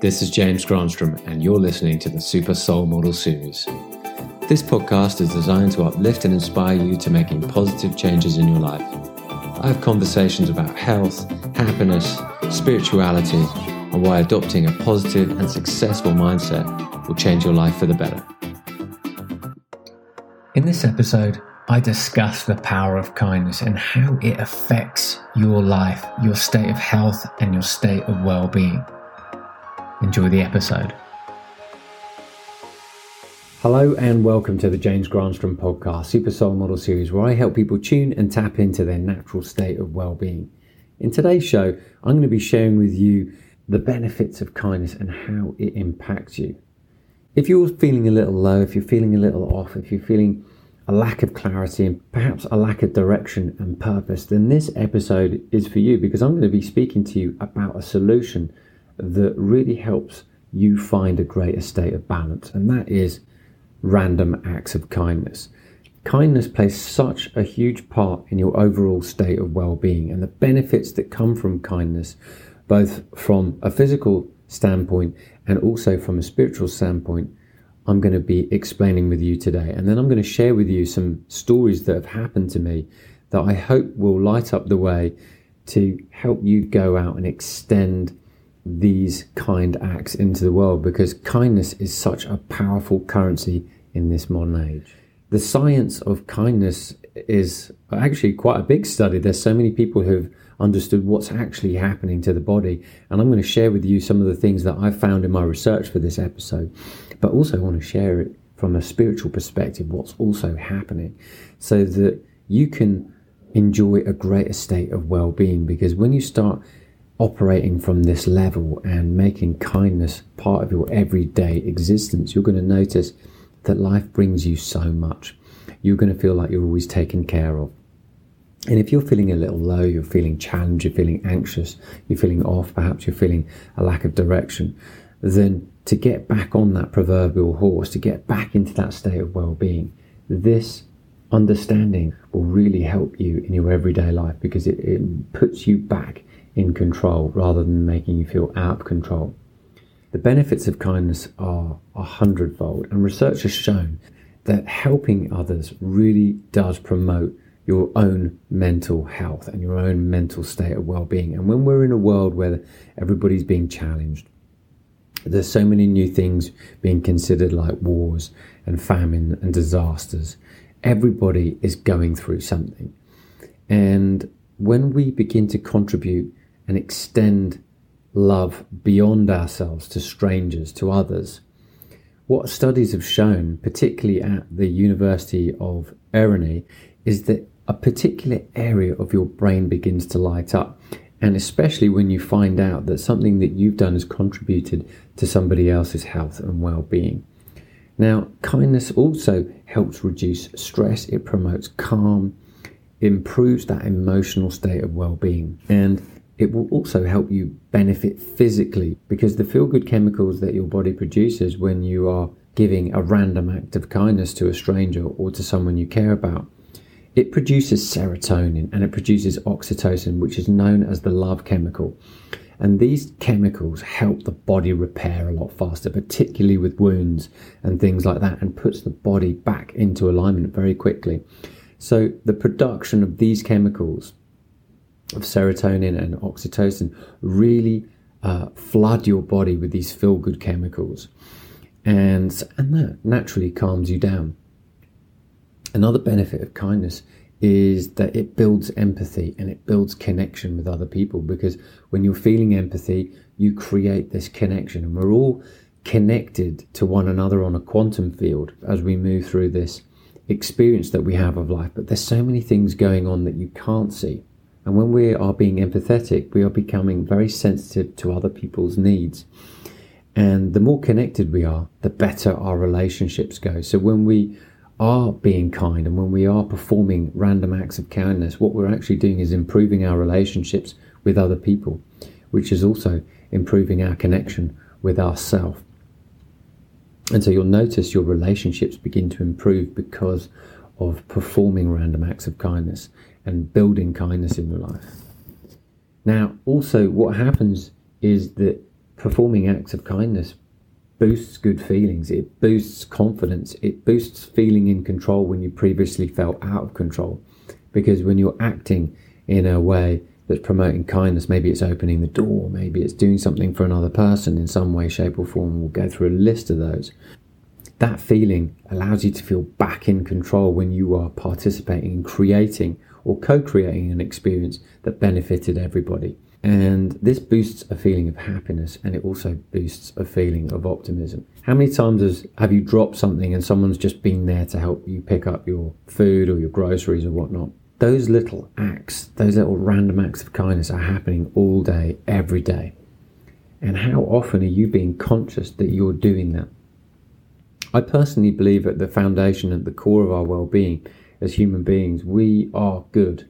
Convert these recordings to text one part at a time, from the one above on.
This is James Granstrom, and you're listening to the Super Soul Model Series. This podcast is designed to uplift and inspire you to making positive changes in your life. I have conversations about health, happiness, spirituality, and why adopting a positive and successful mindset will change your life for the better. In this episode, I discuss the power of kindness and how it affects your life, your state of health, and your state of well being. Enjoy the episode. Hello, and welcome to the James Granstrom podcast, Super Soul Model Series, where I help people tune and tap into their natural state of well being. In today's show, I'm going to be sharing with you the benefits of kindness and how it impacts you. If you're feeling a little low, if you're feeling a little off, if you're feeling a lack of clarity and perhaps a lack of direction and purpose, then this episode is for you because I'm going to be speaking to you about a solution that really helps you find a greater state of balance, and that is random acts of kindness. Kindness plays such a huge part in your overall state of well being, and the benefits that come from kindness, both from a physical standpoint and also from a spiritual standpoint, I'm going to be explaining with you today. And then I'm going to share with you some stories that have happened to me that I hope will light up the way to help you go out and extend these kind acts into the world because kindness is such a powerful currency in this modern age. The science of kindness is actually quite a big study. There's so many people who've understood what's actually happening to the body. And I'm going to share with you some of the things that I've found in my research for this episode, but also want to share it from a spiritual perspective, what's also happening, so that you can enjoy a greater state of well being. Because when you start operating from this level and making kindness part of your everyday existence, you're going to notice that life brings you so much. You're going to feel like you're always taken care of. And if you're feeling a little low, you're feeling challenged, you're feeling anxious, you're feeling off, perhaps you're feeling a lack of direction, then to get back on that proverbial horse, to get back into that state of well being, this understanding will really help you in your everyday life because it, it puts you back in control rather than making you feel out of control. The benefits of kindness are a hundredfold, and research has shown that helping others really does promote your own mental health and your own mental state of well being. And when we're in a world where everybody's being challenged, there's so many new things being considered, like wars and famine and disasters. Everybody is going through something. And when we begin to contribute and extend love beyond ourselves to strangers, to others, what studies have shown, particularly at the University of Erani, is that a particular area of your brain begins to light up. And especially when you find out that something that you've done has contributed to somebody else's health and well being. Now, kindness also helps reduce stress, it promotes calm, improves that emotional state of well being, and it will also help you benefit physically because the feel good chemicals that your body produces when you are giving a random act of kindness to a stranger or to someone you care about it produces serotonin and it produces oxytocin, which is known as the love chemical. And these chemicals help the body repair a lot faster, particularly with wounds and things like that, and puts the body back into alignment very quickly. So, the production of these chemicals, of serotonin and oxytocin, really uh, flood your body with these feel good chemicals. And, and that naturally calms you down. Another benefit of kindness is that it builds empathy and it builds connection with other people because when you're feeling empathy, you create this connection, and we're all connected to one another on a quantum field as we move through this experience that we have of life. But there's so many things going on that you can't see. And when we are being empathetic, we are becoming very sensitive to other people's needs. And the more connected we are, the better our relationships go. So when we are being kind and when we are performing random acts of kindness, what we're actually doing is improving our relationships with other people, which is also improving our connection with ourself. And so you'll notice your relationships begin to improve because of performing random acts of kindness and building kindness in your life. Now, also, what happens is that performing acts of kindness boosts good feelings, it boosts confidence, it boosts feeling in control when you previously felt out of control. Because when you're acting in a way that's promoting kindness, maybe it's opening the door, maybe it's doing something for another person in some way, shape, or form. We'll go through a list of those. That feeling allows you to feel back in control when you are participating in creating or co creating an experience that benefited everybody. And this boosts a feeling of happiness and it also boosts a feeling of optimism. How many times has, have you dropped something and someone's just been there to help you pick up your food or your groceries or whatnot? Those little acts, those little random acts of kindness are happening all day, every day. And how often are you being conscious that you're doing that? I personally believe at the foundation, at the core of our well being as human beings, we are good.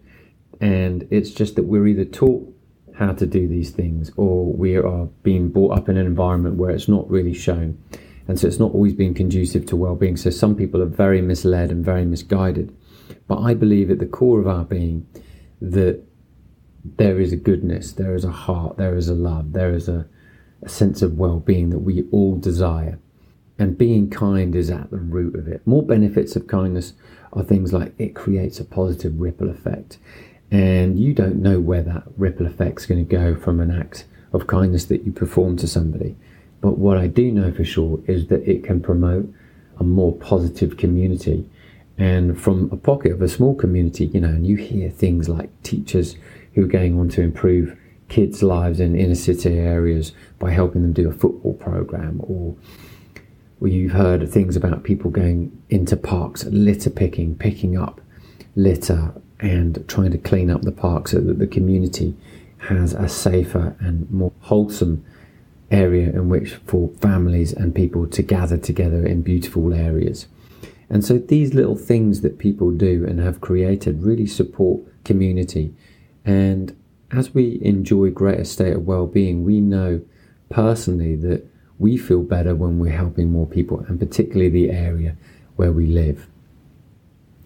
And it's just that we're either taught how to do these things, or we are being brought up in an environment where it's not really shown. And so it's not always being conducive to well being. So some people are very misled and very misguided. But I believe at the core of our being that there is a goodness, there is a heart, there is a love, there is a, a sense of well being that we all desire. And being kind is at the root of it. More benefits of kindness are things like it creates a positive ripple effect and you don't know where that ripple effect's going to go from an act of kindness that you perform to somebody. But what I do know for sure is that it can promote a more positive community. And from a pocket of a small community, you know, and you hear things like teachers who are going on to improve kids' lives in inner city areas by helping them do a football program, or, or you've heard things about people going into parks, litter picking, picking up litter and trying to clean up the park so that the community has a safer and more wholesome area in which for families and people to gather together in beautiful areas. And so these little things that people do and have created really support community. And as we enjoy greater state of well-being, we know personally that we feel better when we're helping more people and particularly the area where we live.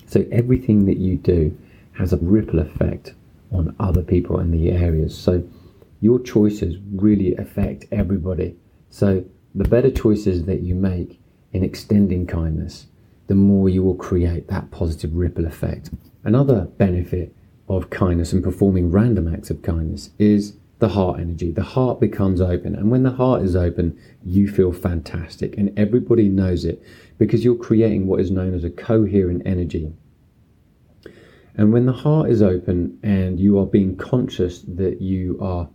So everything that you do has a ripple effect on other people in the areas. So your choices really affect everybody. So the better choices that you make in extending kindness, the more you will create that positive ripple effect. Another benefit of kindness and performing random acts of kindness is the heart energy. The heart becomes open. And when the heart is open, you feel fantastic. And everybody knows it because you're creating what is known as a coherent energy. And when the heart is open and you are being conscious that you are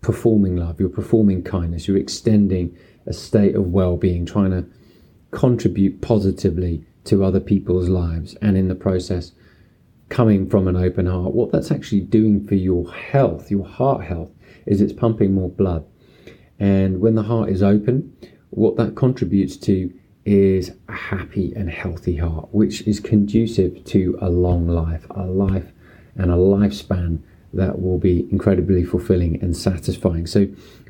performing love, you're performing kindness, you're extending a state of well being, trying to contribute positively to other people's lives, and in the process, coming from an open heart, what that's actually doing for your health, your heart health, is it's pumping more blood. And when the heart is open, what that contributes to is a happy and healthy heart, which is conducive to a long life, a life and a lifespan that will be incredibly fulfilling and satisfying. So,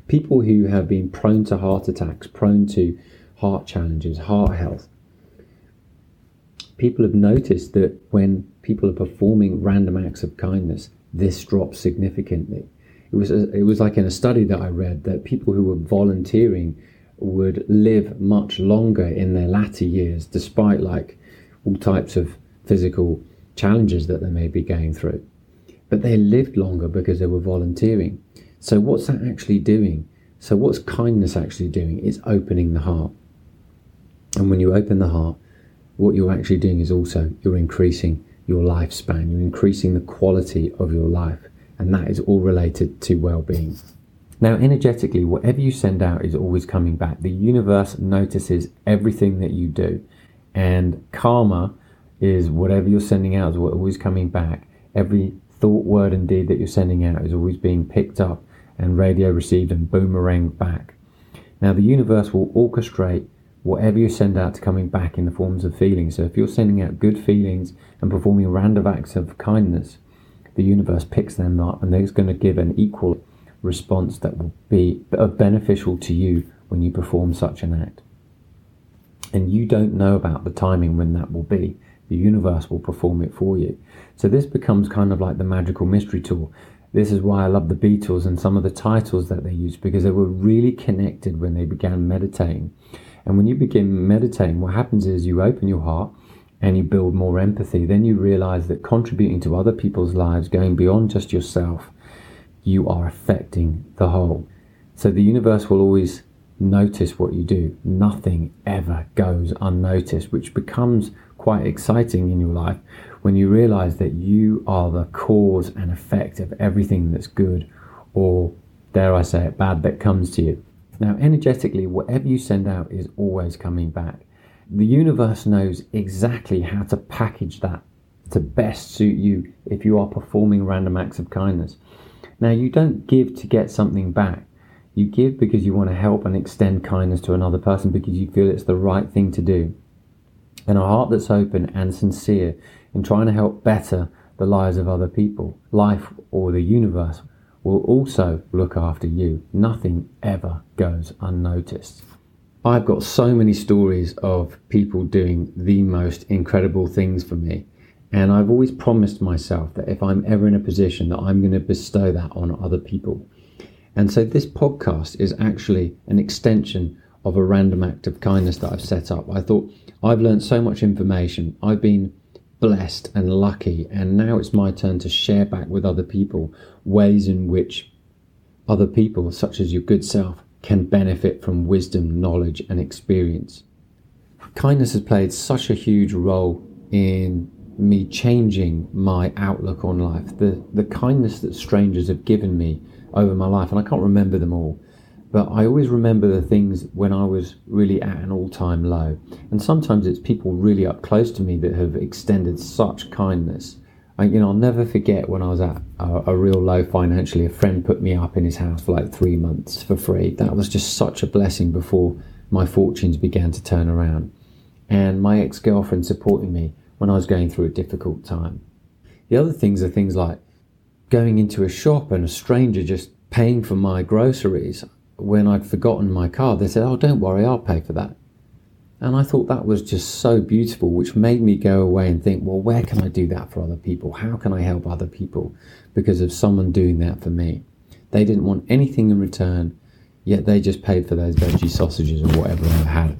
people who have been prone to heart attacks, prone to heart challenges, heart health, people have noticed that when people are performing random acts of kindness, this drops significantly. It was, a, it was like in a study that I read that people who were volunteering would live much longer in their latter years, despite like all types of physical challenges that they may be going through. But they lived longer because they were volunteering. So, what's that actually doing? So, what's kindness actually doing? It's opening the heart. And when you open the heart, what you're actually doing is also you're increasing your lifespan, you're increasing the quality of your life. And that is all related to well being. Now, energetically, whatever you send out is always coming back. The universe notices everything that you do, and karma is whatever you're sending out is always coming back. Every thought, word, and deed that you're sending out is always being picked up and radio received and boomeranged back. Now, the universe will orchestrate whatever you send out to coming back in the forms of feelings. So, if you're sending out good feelings and performing random acts of kindness, the universe picks them up and they're going to give an equal response that will be beneficial to you when you perform such an act. And you don't know about the timing when that will be. The universe will perform it for you. So this becomes kind of like the magical mystery tour. This is why I love the Beatles and some of the titles that they used because they were really connected when they began meditating. And when you begin meditating, what happens is you open your heart and you build more empathy. Then you realize that contributing to other people's lives, going beyond just yourself, you are affecting the whole. So the universe will always notice what you do. Nothing ever goes unnoticed, which becomes quite exciting in your life when you realize that you are the cause and effect of everything that's good or, dare I say it, bad that comes to you. Now, energetically, whatever you send out is always coming back. The universe knows exactly how to package that to best suit you if you are performing random acts of kindness. Now, you don't give to get something back. You give because you want to help and extend kindness to another person because you feel it's the right thing to do and a heart that's open and sincere in trying to help better the lives of other people, life or the universe will also look after you. Nothing ever goes unnoticed. I've got so many stories of people doing the most incredible things for me. And I've always promised myself that if I'm ever in a position that I'm going to bestow that on other people. And so this podcast is actually an extension of a random act of kindness that I've set up. I thought I've learned so much information. I've been blessed and lucky, and now it's my turn to share back with other people ways in which other people, such as your good self, can benefit from wisdom, knowledge, and experience. Kindness has played such a huge role in me changing my outlook on life. The the kindness that strangers have given me over my life, and I can't remember them all, but I always remember the things when I was really at an all time low. And sometimes it's people really up close to me that have extended such kindness. I, you know, I'll never forget when I was at a, a, real low financially. A friend put me up in his house for like three months for free. That was just such a blessing before my fortunes began to turn around. And my ex girlfriend supporting me when I was going through a difficult time. The other things are things like going into a shop and a stranger just paying for my groceries when I'd forgotten my card, they said, Oh, don't worry, I'll pay for that. And I thought that was just so beautiful, which made me go away and think, well, where can I do that for other people? How can I help other people because of someone doing that for me? They didn't want anything in return, yet they just paid for those veggie sausages or whatever I had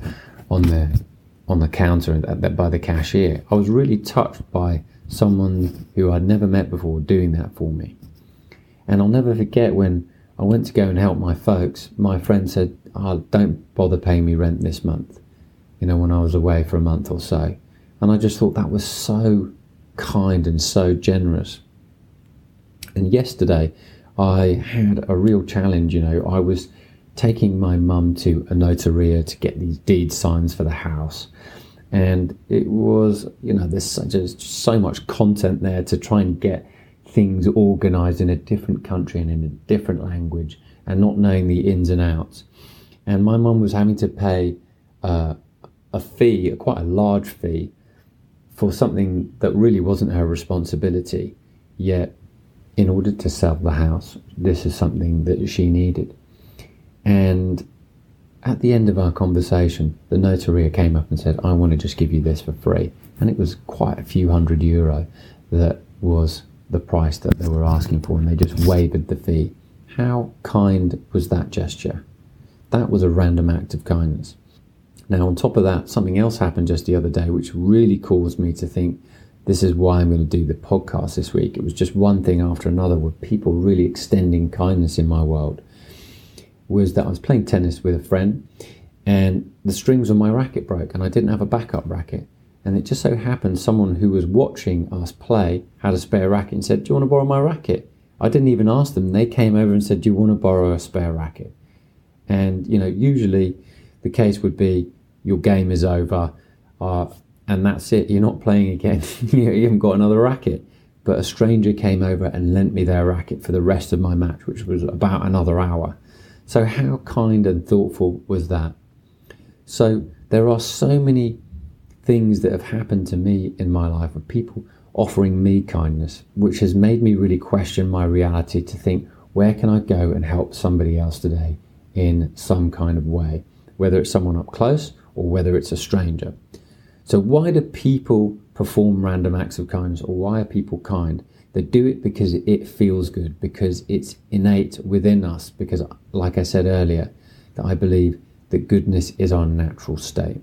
on the on the counter uh, by the cashier. I was really touched by someone who I'd never met before doing that for me. And I'll never forget when I went to go and help my folks. My friend said, oh, Don't bother paying me rent this month, you know, when I was away for a month or so. And I just thought that was so kind and so generous. And yesterday, I had a real challenge. You know, I was taking my mum to a notaria to get these deed signs for the house. And it was, you know, there's such, just so much content there to try and get things organized in a different country and in a different language and not knowing the ins and outs. And my mum was having to pay uh, a fee, quite a large fee, for something that really wasn't her responsibility. Yet, in order to sell the house, this is something that she needed. And at the end of our conversation, the notaria came up and said, I want to just give you this for free. And it was quite a few hundred euro that was the price that they were asking for and they just waived the fee. How kind was that gesture? That was a random act of kindness. Now, on top of that, something else happened just the other day which really caused me to think this is why I'm going to do the podcast this week. It was just one thing after another with people really extending kindness in my world. Was that I was playing tennis with a friend and the strings on my racket broke and I didn't have a backup racket. And it just so happened someone who was watching us play had a spare racket and said, Do you want to borrow my racket? I didn't even ask them. They came over and said, Do you want to borrow a spare racket? And, you know, usually the case would be your game is over uh, and that's it. You're not playing again. you haven't got another racket. But a stranger came over and lent me their racket for the rest of my match, which was about another hour. So, how kind and thoughtful was that? So, there are so many things that have happened to me in my life of people offering me kindness, which has made me really question my reality to think, where can I go and help somebody else today in some kind of way, whether it's someone up close or whether it's a stranger. So, why do people perform random acts of kindness or why are people kind? They do it because it feels good, because it's innate within us, because, like I said earlier, that I believe that goodness is our natural state.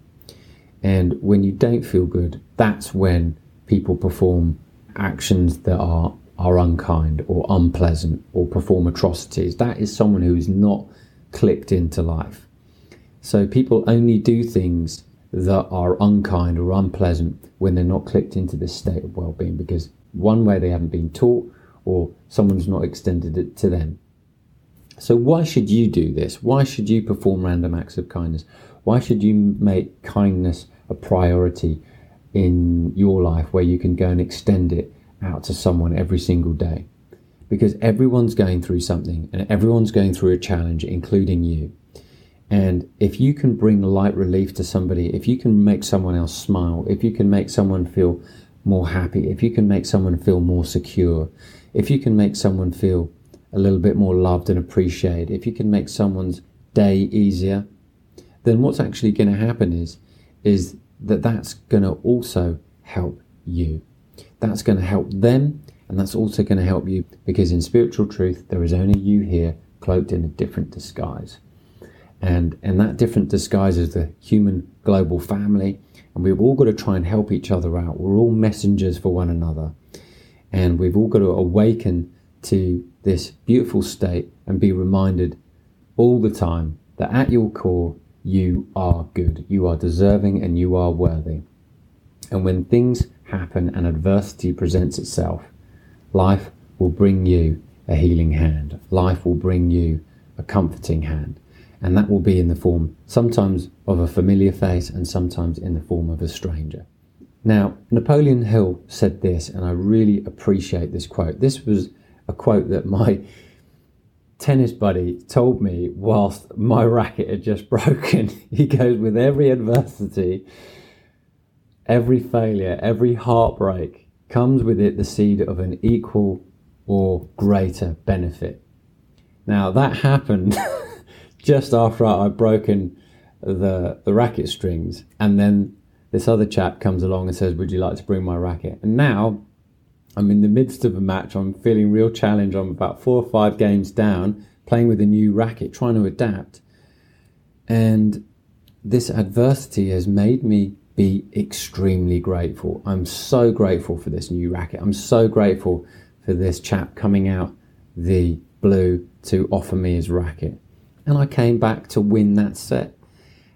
And when you don't feel good, that's when people perform actions that are, are unkind or unpleasant or perform atrocities. That is someone who is not clicked into life. So people only do things that are unkind or unpleasant when they're not clicked into this state of well-being because one way they haven't been taught or someone's not extended it to them. So why should you do this? Why should you perform random acts of kindness? Why should you make kindness a priority in your life where you can go and extend it out to someone every single day? Because everyone's going through something and everyone's going through a challenge, including you. And if you can bring light relief to somebody, if you can make someone else smile, if you can make someone feel more happy, if you can make someone feel more secure, if you can make someone feel a little bit more loved and appreciated, if you can make someone's day easier, then what's actually going to happen is is that that's going to also help you. That's going to help them and that's also going to help you because in spiritual truth there is only you here cloaked in a different disguise. And and that different disguise is the human global family and we've all got to try and help each other out. We're all messengers for one another. And we've all got to awaken to this beautiful state and be reminded all the time that at your core you are good you are deserving and you are worthy and when things happen and adversity presents itself life will bring you a healing hand life will bring you a comforting hand and that will be in the form sometimes of a familiar face and sometimes in the form of a stranger. Now, Napoleon Hill said this, and I really appreciate this quote. This was a quote that my tennis buddy told me whilst my racket had just broken. he goes, With every adversity, every failure, every heartbreak comes with it the seed of an equal or greater benefit. Now, that happened. just after I'd broken the the racket strings, and then this other chap comes along and says, "Would you like to bring my racket?" And now I'm in the midst of a match. I'm feeling real challenge. I'm about four or five games down, playing with a new racket, trying to adapt, and this adversity has made me be extremely grateful. I'm so grateful for this new racket. I'm so grateful for this chap coming out the blue to offer me his racket and I came back to win that set.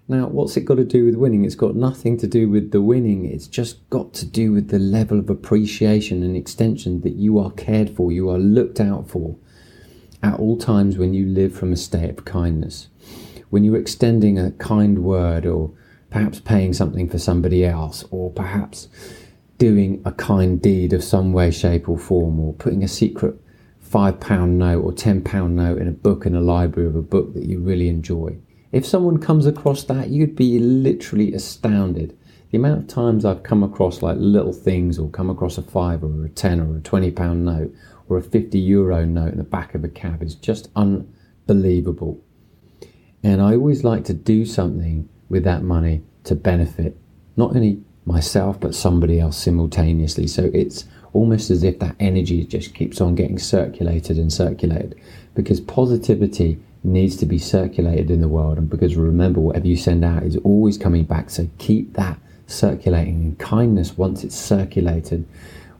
Now, what's it got to do with winning? It's got nothing to do with the winning. It's just got to do with the level of appreciation and extension that you are cared for, you are looked out for at all times when you live from a state of kindness. When you're extending a kind word, or perhaps paying something for somebody else, or perhaps doing a kind deed of some way, shape, or form, or putting a secret five pound note or ten pound note in a book in a library of a book that you really enjoy. If someone comes across that, you'd be literally astounded. The amount of times I've come across like little things or come across a five or a ten or a twenty pound note or a fifty euro note in the back of a cab is just unbelievable. And I always like to do something with that money to benefit not only myself but somebody else simultaneously. So it's almost as if that energy just keeps on getting circulated and circulated because positivity needs to be circulated in the world. And because remember whatever you send out is always coming back. So keep that circulating. And kindness once it's circulated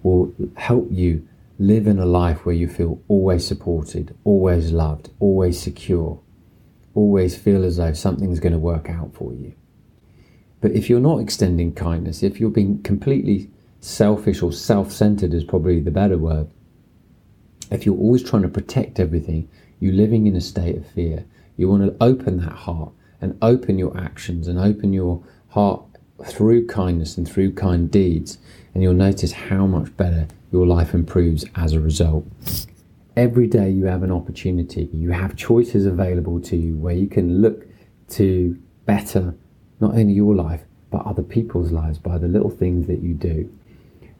will help you live in a life where you feel always supported always loved always secure always feel as though something's going to work out for you. But if you're not extending kindness if you're being completely selfish or self centered is probably the better word. If you're always trying to protect everything, you're living in a state of fear. You want to open that heart and open your actions and open your heart through kindness and through kind deeds, and you'll notice how much better your life improves as a result. Every day you have an opportunity, you have choices available to you where you can look to better not only your life but other people's lives by the little things that you do.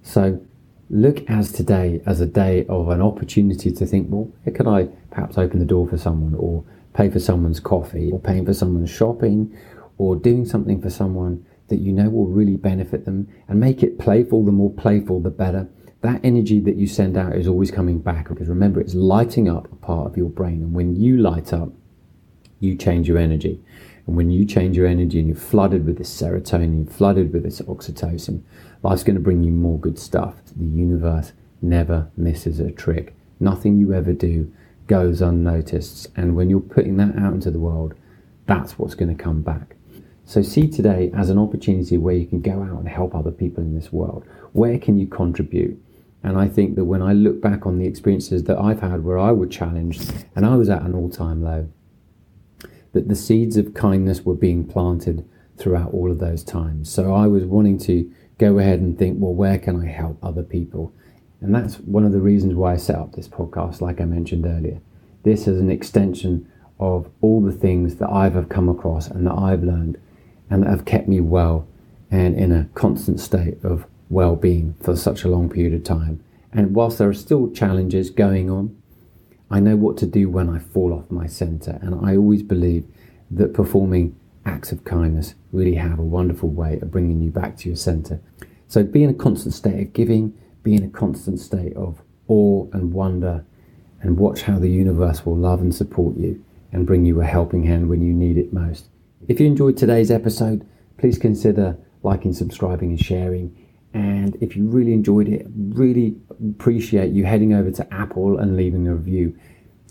So look as today as a day of an opportunity to think, well, can I perhaps open the door for someone or pay for someone's coffee or paying for someone's shopping or doing something for someone that you know will really benefit them and make it playful. The more playful, the better. that energy that you send out is always coming back because remember, it's lighting up a part of your brain. And when you light up, you change your energy. And when you change your energy and you're flooded with this serotonin, flooded with this oxytocin, life's going to bring you more good stuff. The universe never misses a trick. Nothing you ever do goes unnoticed. And when you're putting that out into the world, that's what's going to come back. So see today as an opportunity where you can go out and help other people in this world. Where can you contribute? And I think that when I look back on the experiences that I've had where I was challenged and I was at an all time low, that the seeds of kindness were being planted throughout all of those times. So I was wanting to go ahead and think, well, where can I help other people? And that's one of the reasons why I set up this podcast, like I mentioned earlier. This is an extension of all the things that I've come across and that I've learned and that have kept me well and in a constant state of well being for such a long period of time. And whilst there are still challenges going on, I know what to do when I fall off my center. And I always believe that performing acts of kindness really have a wonderful way of bringing you back to your center. So be in a constant state of giving, be in a constant state of awe and wonder, and watch how the universe will love and support you and bring you a helping hand when you need it most. If you enjoyed today's episode, please consider liking, subscribing, and sharing. And if you really enjoyed it, really appreciate you heading over to Apple and leaving a review.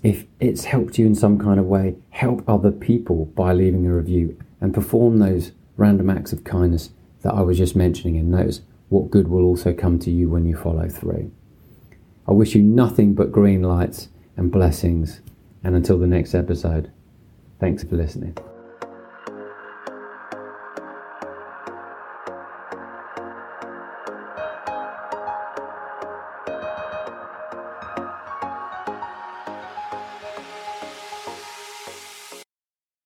If it's helped you in some kind of way, help other people by leaving a review and perform those random acts of kindness that I was just mentioning and notice what good will also come to you when you follow through. I wish you nothing but green lights and blessings. And until the next episode, thanks for listening.